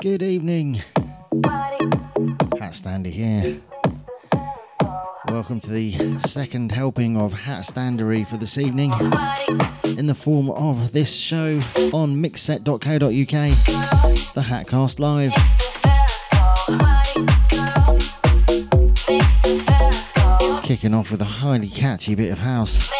Good evening. HatStandy here. Welcome to the second helping of Hat Standery for this evening in the form of this show on mixset.co.uk, the Hatcast Live. Kicking off with a highly catchy bit of house.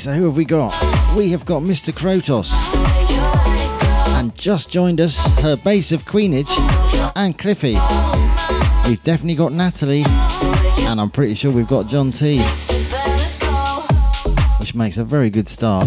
So who have we got? We have got Mr. Krotos. And just joined us, her base of Queenage and Cliffy. We've definitely got Natalie, and I'm pretty sure we've got John T. Which makes a very good start.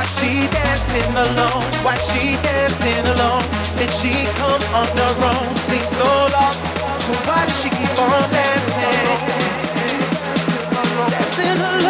Why she dancing alone? Why she dancing alone? Did she come on her own? Seems so lost. So why does she keep on dancing? Dancing alone.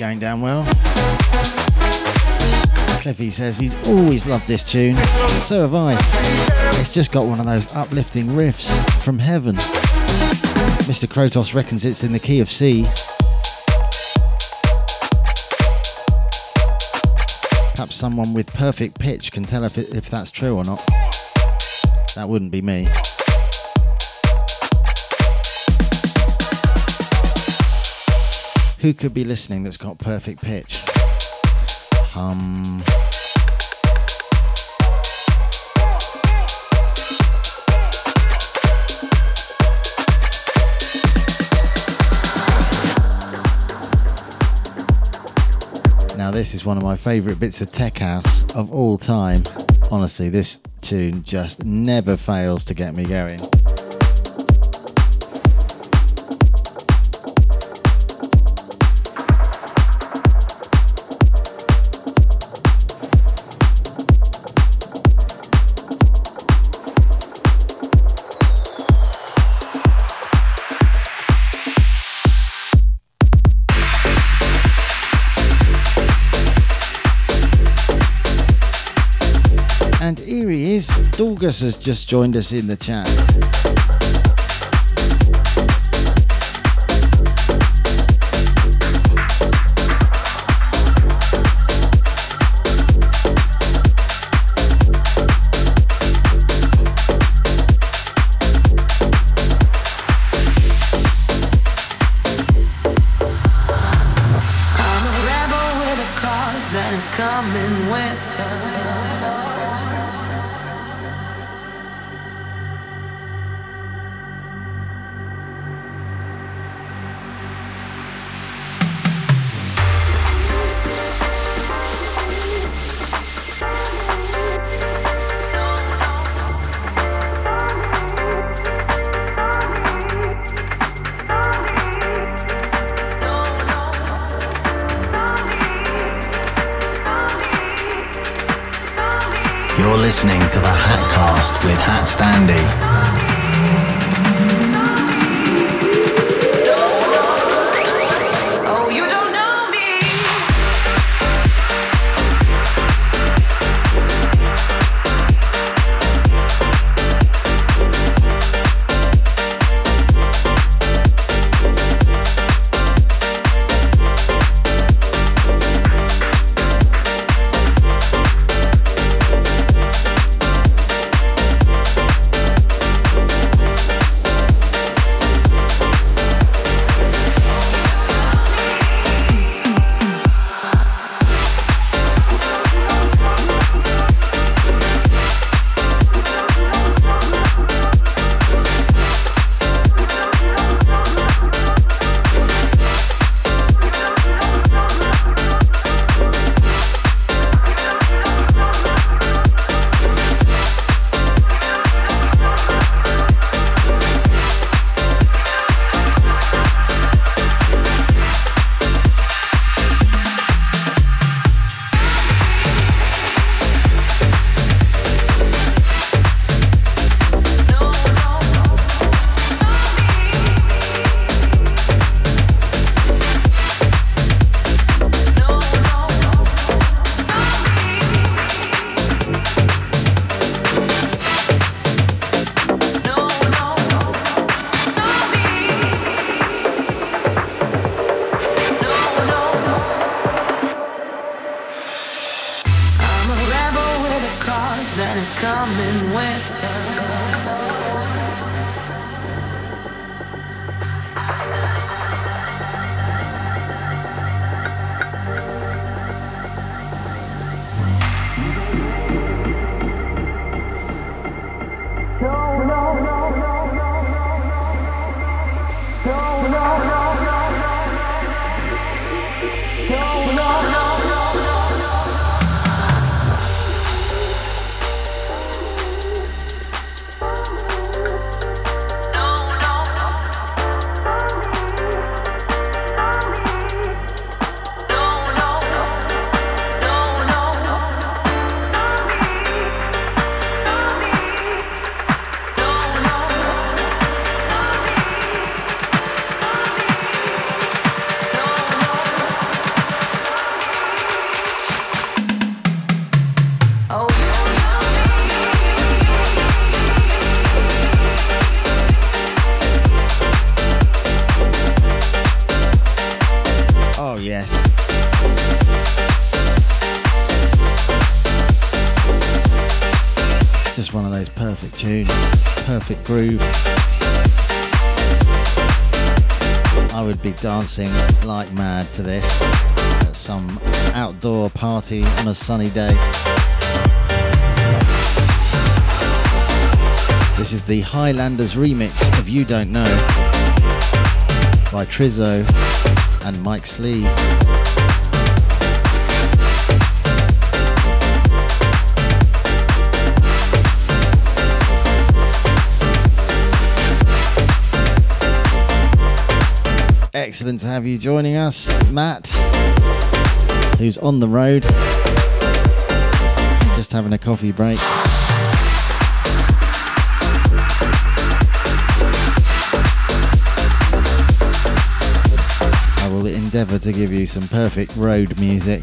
Going down well. Cliffy says he's always loved this tune. So have I. It's just got one of those uplifting riffs from heaven. Mr. Krotos reckons it's in the key of C. Perhaps someone with perfect pitch can tell if, it, if that's true or not. That wouldn't be me. Who could be listening that's got perfect pitch? Hum. Now, this is one of my favourite bits of tech house of all time. Honestly, this tune just never fails to get me going. Dorgus has just joined us in the chat. Dancing like mad to this at some outdoor party on a sunny day. This is the Highlanderz remix of You Don't Know by Trizzoh and Mike Slee. Excellent to have you joining us. Matt, who's on the road, just having a coffee break. I will endeavour to give you some perfect road music.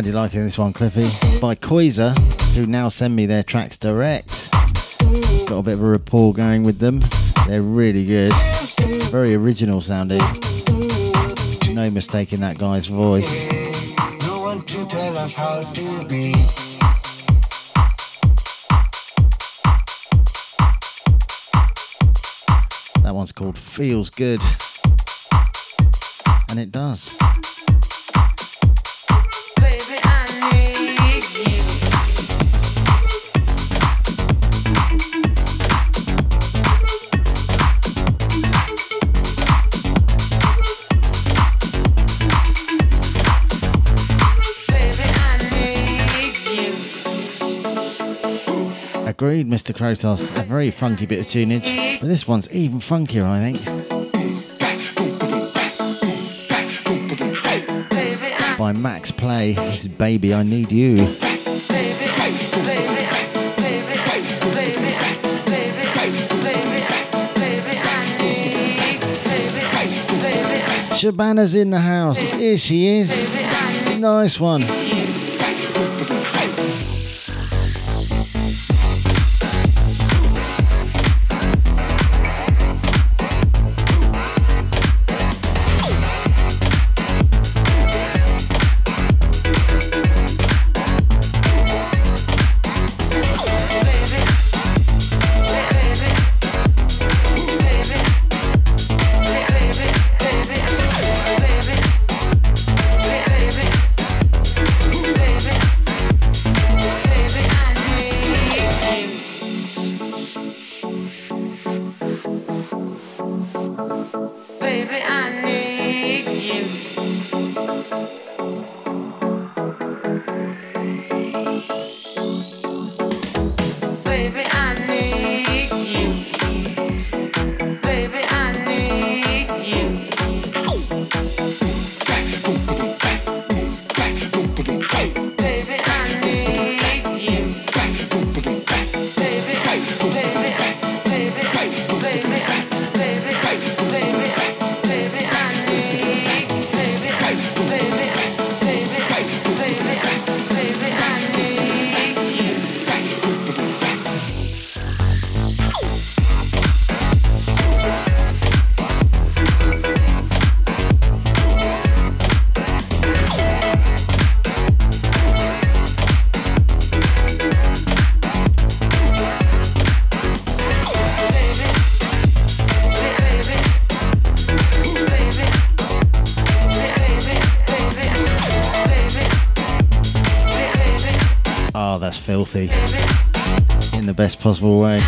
Glad you're liking this one, Cliffy. By Koyza, who now send me their tracks direct. Got a bit of a rapport going with them. They're really good. Very original sounding. No mistake in that guy's voice. That one's called Feels Good. And it does. Agreed, Mr. Krotos. A very funky bit of tunage. But this one's even funkier, I think. By Maxx Play. This is Baby, I Need You. Shabana's in the house. Here she is. Nice one. Filthy in the best possible way.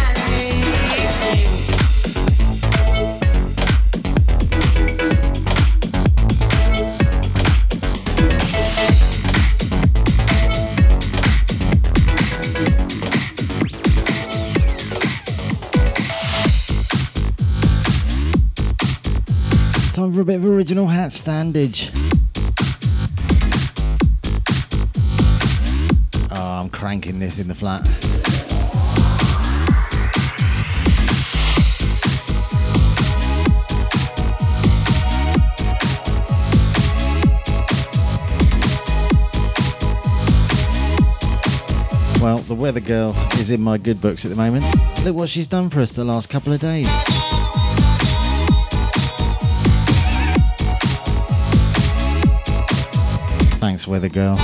Time for a bit of original hat standage. Cranking this in the flat. Well, the weather girl is in my good books at the moment. Look what she's done for us the last couple of days. Thanks, weather girl.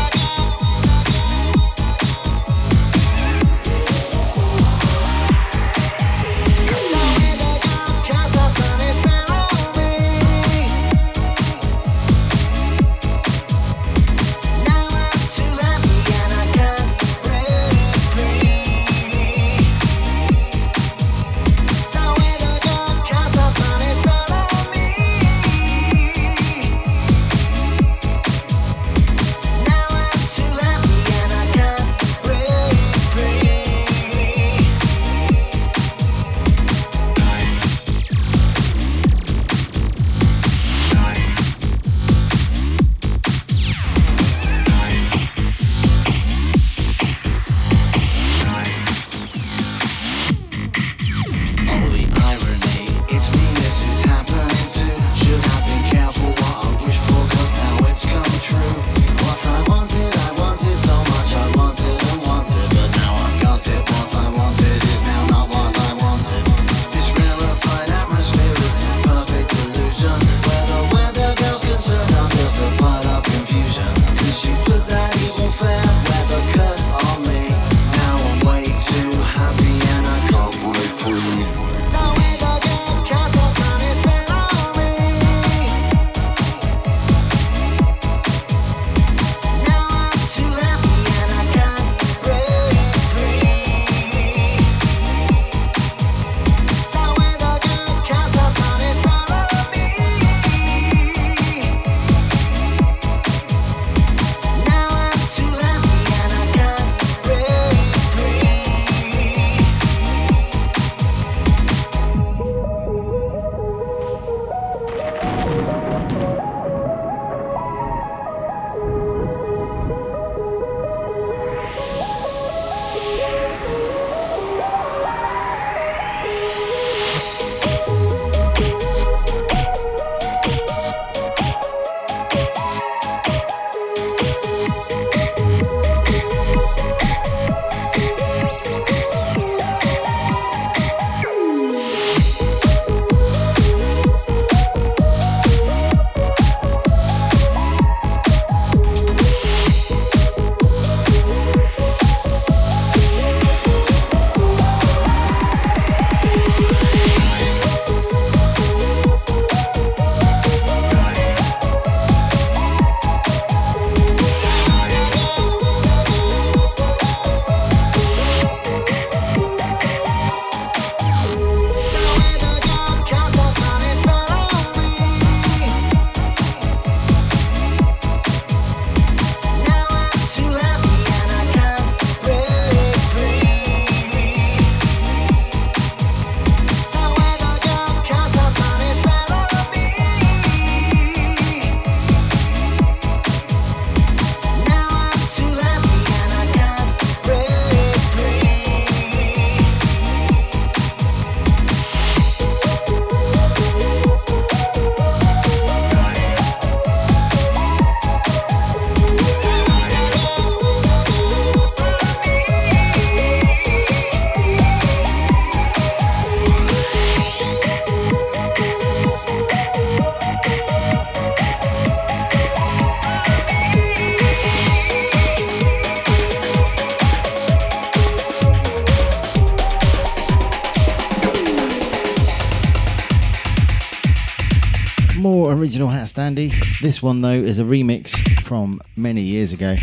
This one, though, is a remix from many years ago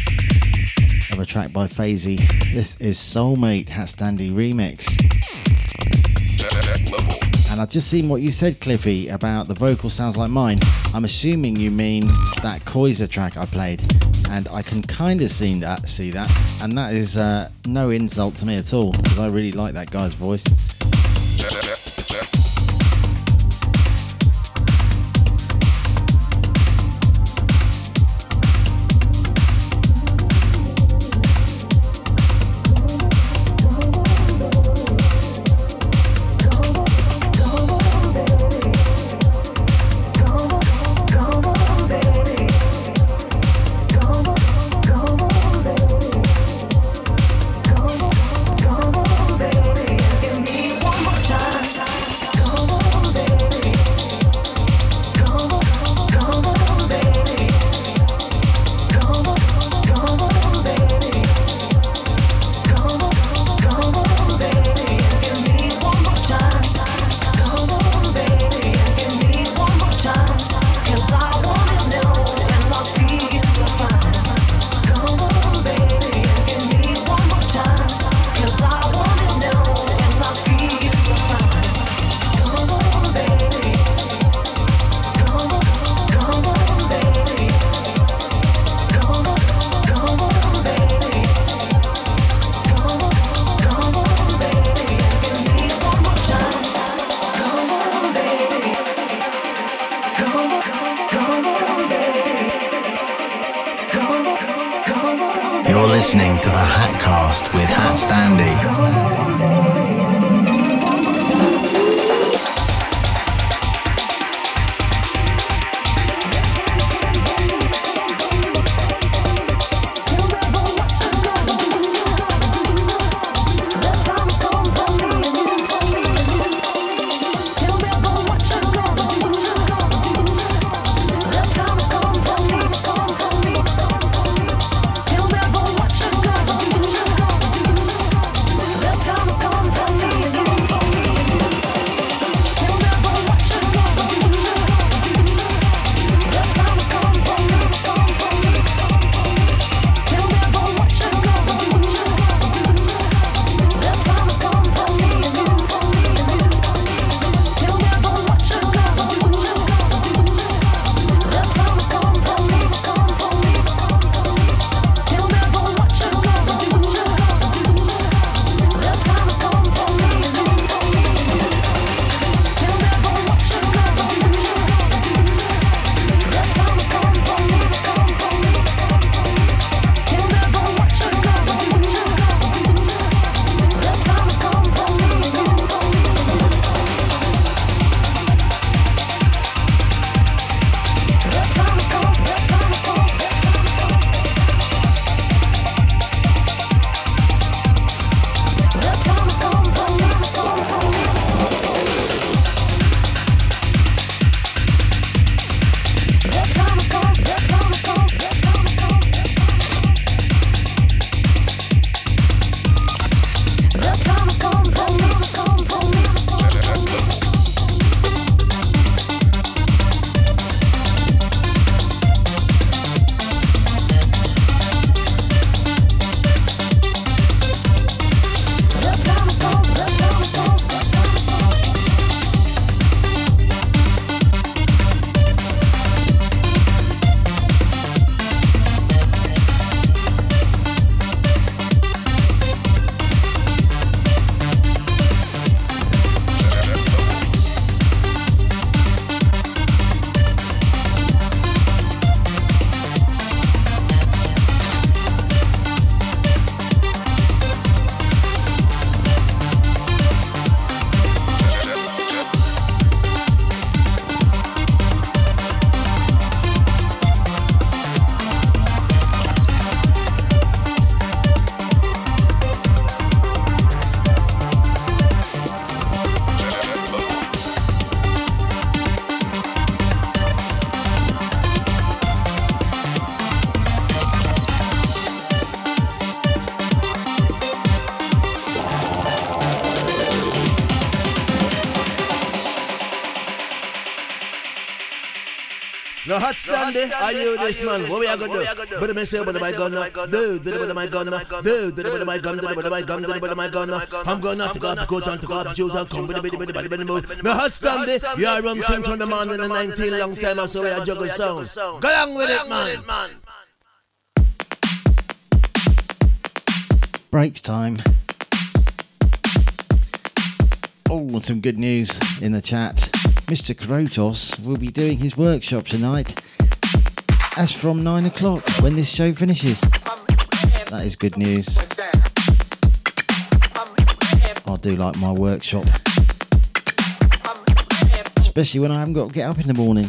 of a track by Fazee. This is Soulmate HatStandy remix. And I've just seen what you said, Cliffy, about the vocal sounds like mine. I'm assuming you mean that Koyza track I played, and I can kind of see that, see that, and that is uh, no insult to me at all because I really like that guy's voice. No hot stand there. Are you this man? What we are gonna do? But me say, but my gun, do, do, but my gun, do, do, but my gun, do, but my gun, do, but my gun. I'm gonna take off the coat and take off the shoes and come with the bitty bitty bitty mood. No hot stand there. You are run things from the man in the 19 long time. I saw we are juggle sound. Go along with it, man. Breaks time. Oh, some good news in the chat. Mr. Krotos will be doing his workshop tonight as from 9 o'clock when this show finishes. That is good news. I do like my workshop. Especially when I haven't got to get up in the morning.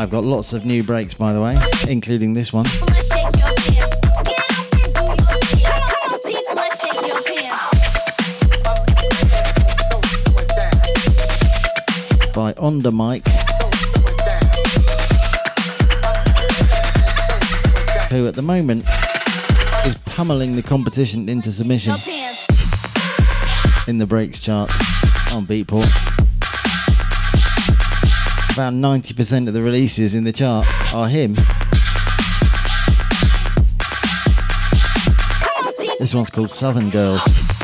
I've got lots of new breaks, by the way, including this one. By Ondamike, who at the moment is pummeling the competition into submission in the breaks chart on Beatport about 90% of the releases in the chart are him. This one's called Southern Girls.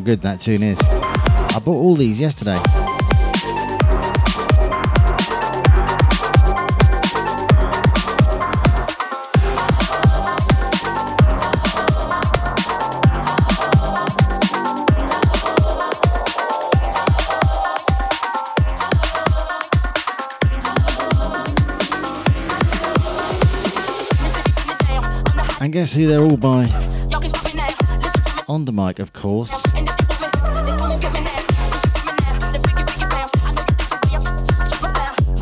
How good that tune is. I bought all these yesterday. And guess who they're all by? Ondamike, of course.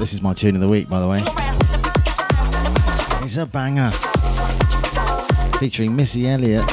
This is my tune of the week, by the way. It's a banger. Featuring Missy Elliott.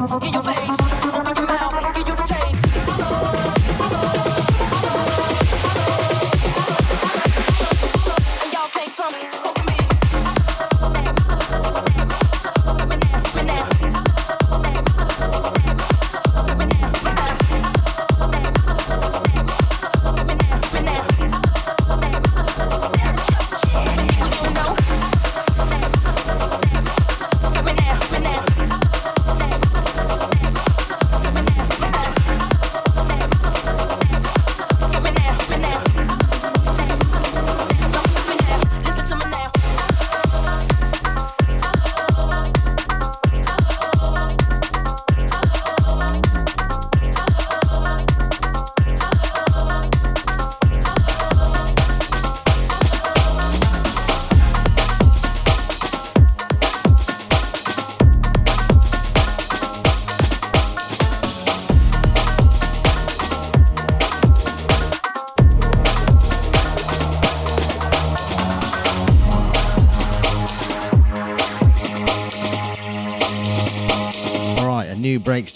y yo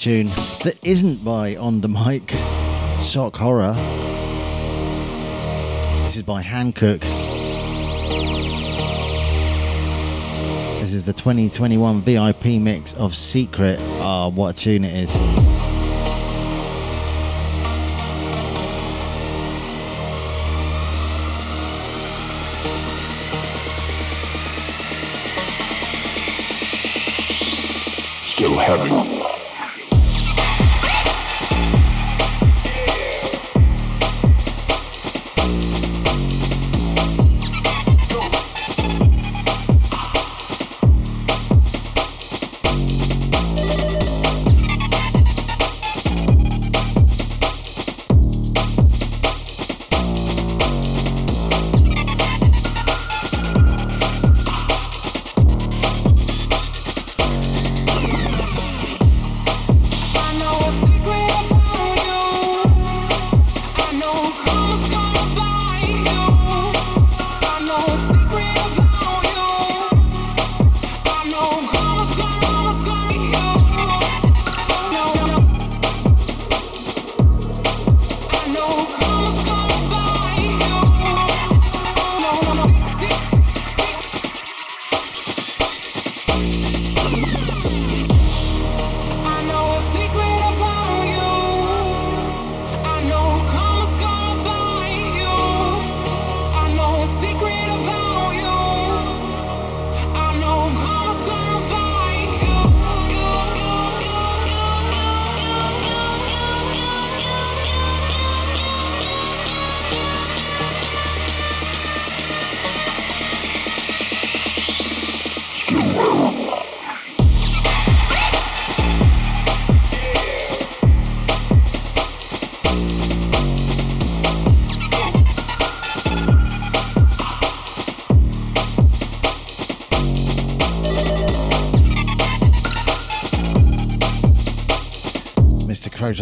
tune that isn't by Ondamike, Shock Horror. This is by Hankook. This is the 2021 VIP mix of Secret. Ah, oh, what a tune it is.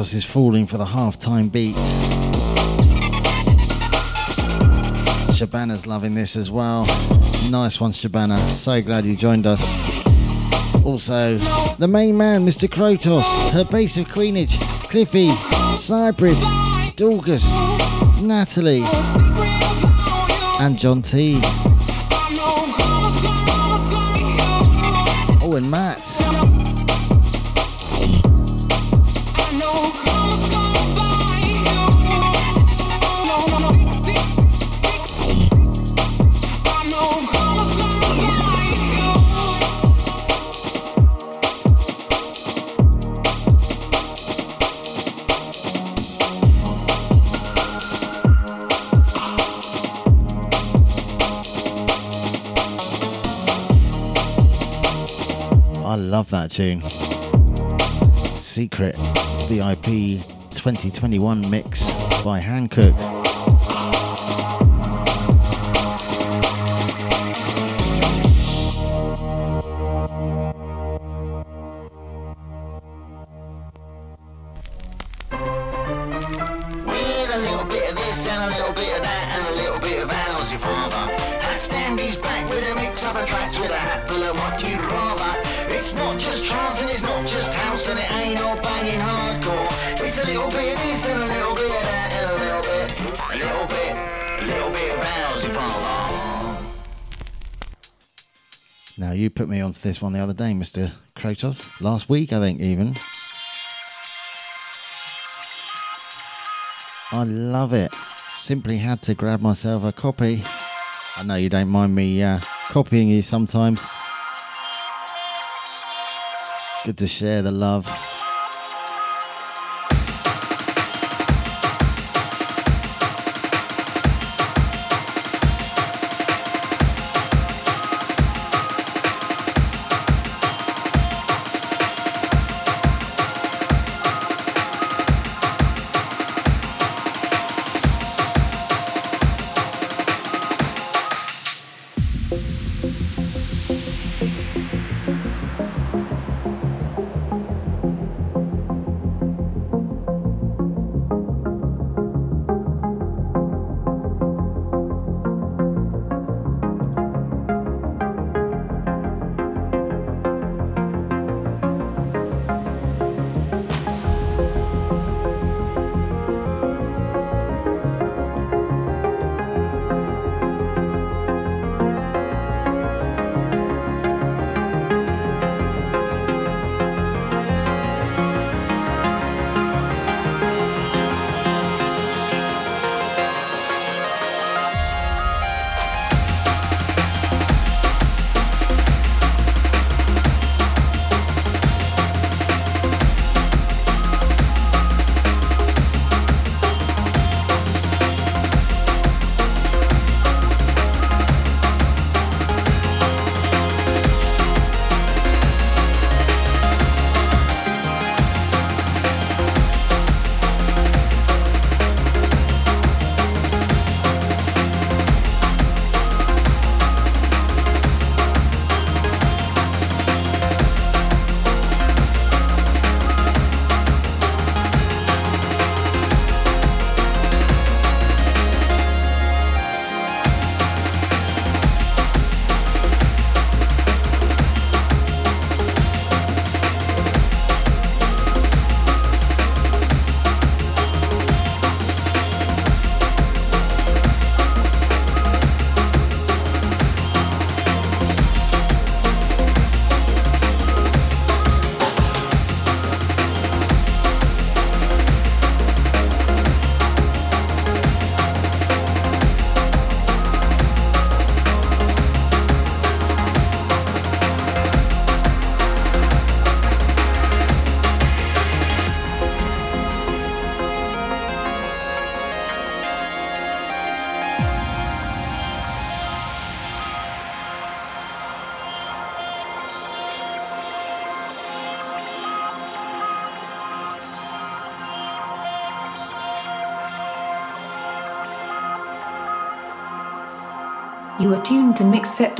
Krotos is falling for the half-time beat. Shabana's loving this as well. Nice one, Shabana. So glad you joined us. Also, the main man, Mr. Krotos, her base of Queenage, Cliffy, Cybrid, Dorcas, Natalie, and John T. Oh, and Matt. Love that tune. Secret VIP 2021 mix by Hankook. Other day, Mr. Krotos. Last week, I think, even. I love it. Simply had to grab myself a copy. I know you don't mind me uh, copying you sometimes. Good to share the love.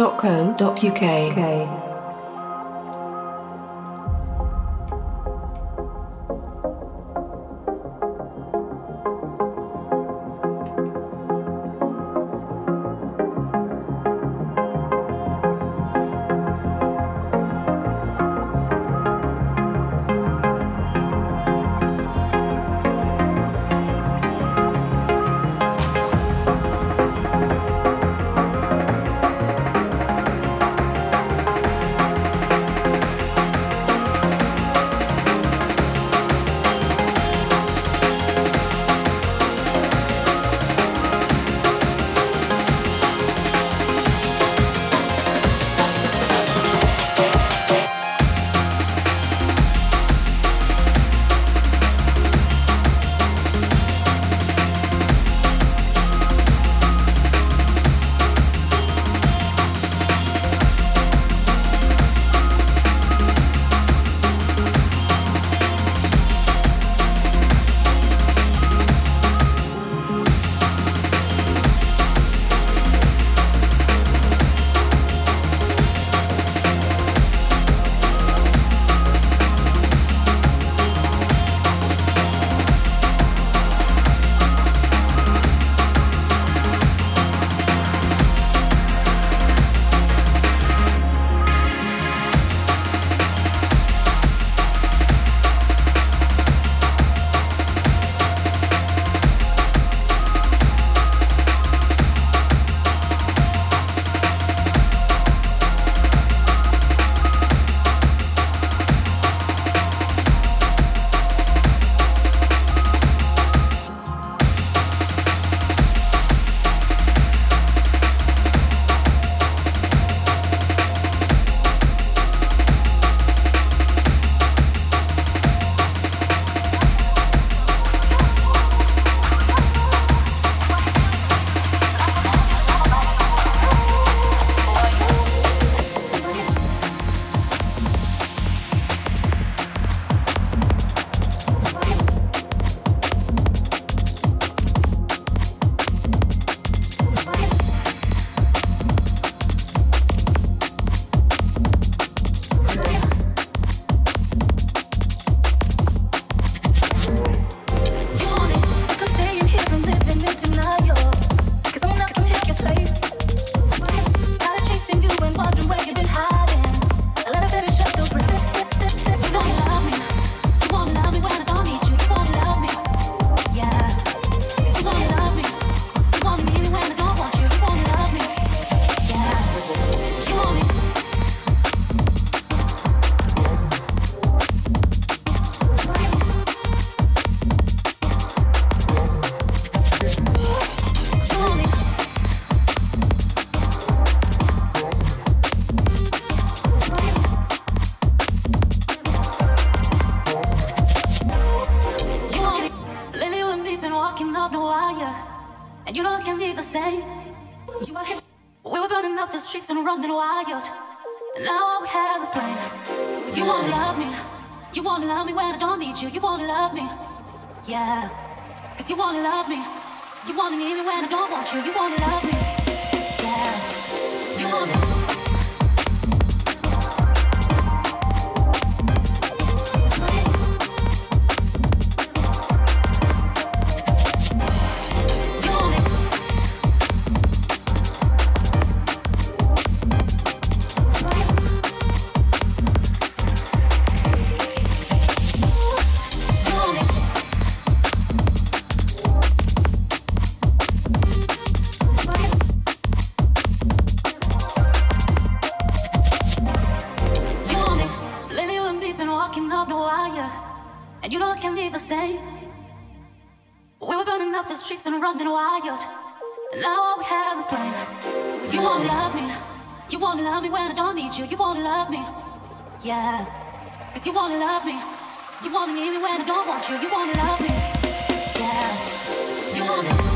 To mixset.co.uk. Yeah. Cause you wanna love me. You wanna need me when I don't want you. You wanna love me. Yeah. You wanna.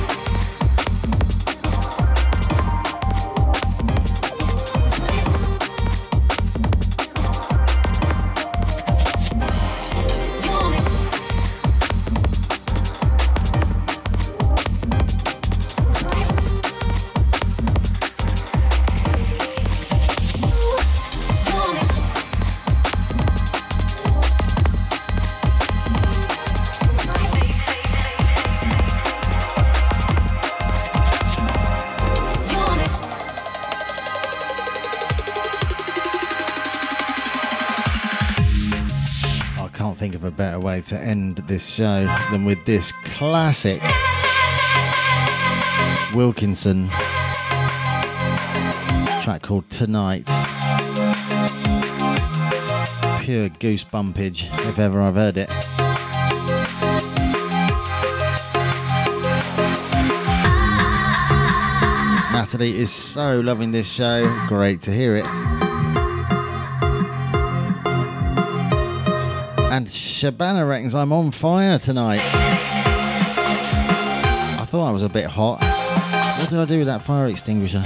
Way to end this show than with this classic Wilkinson track called Tonight. Pure goosebumpage, if ever I've heard it. Natalie is so loving this show. Great to hear it. And Shabana reckons I'm on fire tonight. I thought I was a bit hot. What did I do with that fire extinguisher?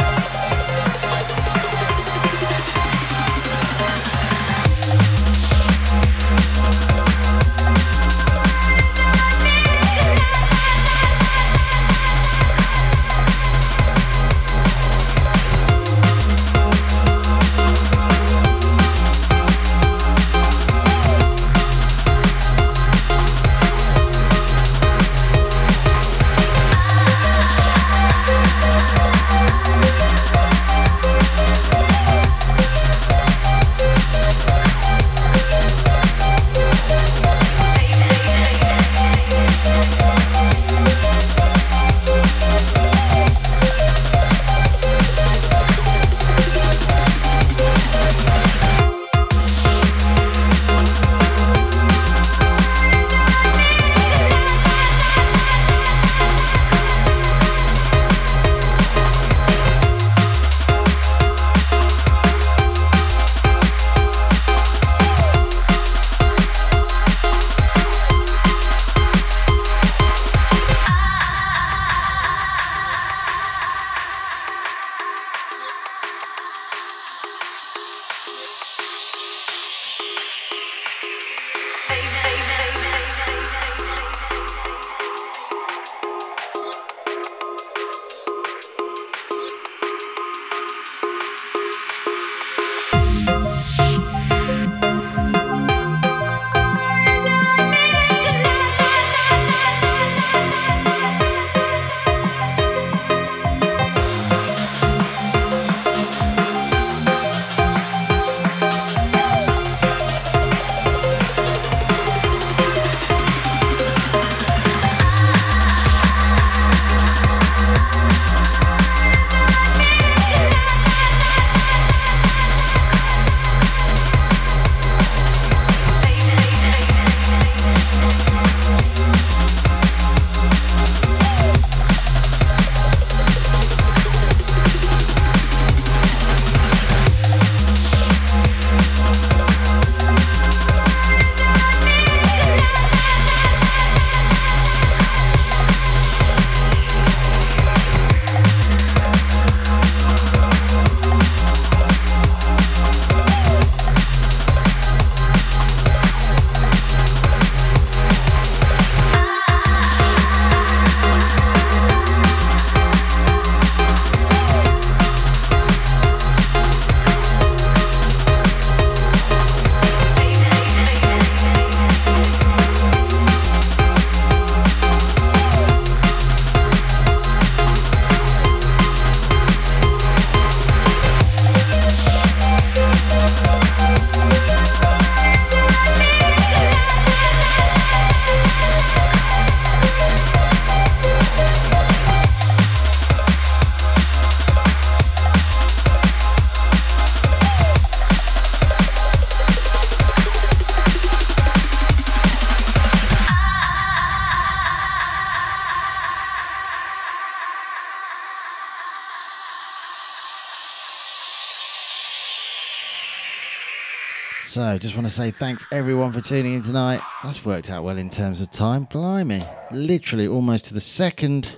So, just want to say thanks everyone for tuning in tonight. That's worked out well in terms of time. Blimey. Literally almost to the second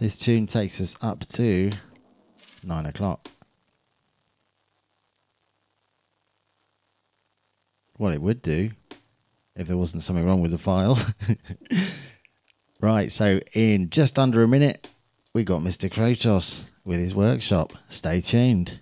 this tune takes us up to nine o'clock. Well, it would do if there wasn't something wrong with the file. right, so in just under a minute, we got Mr. Krotos with his workshop. Stay tuned.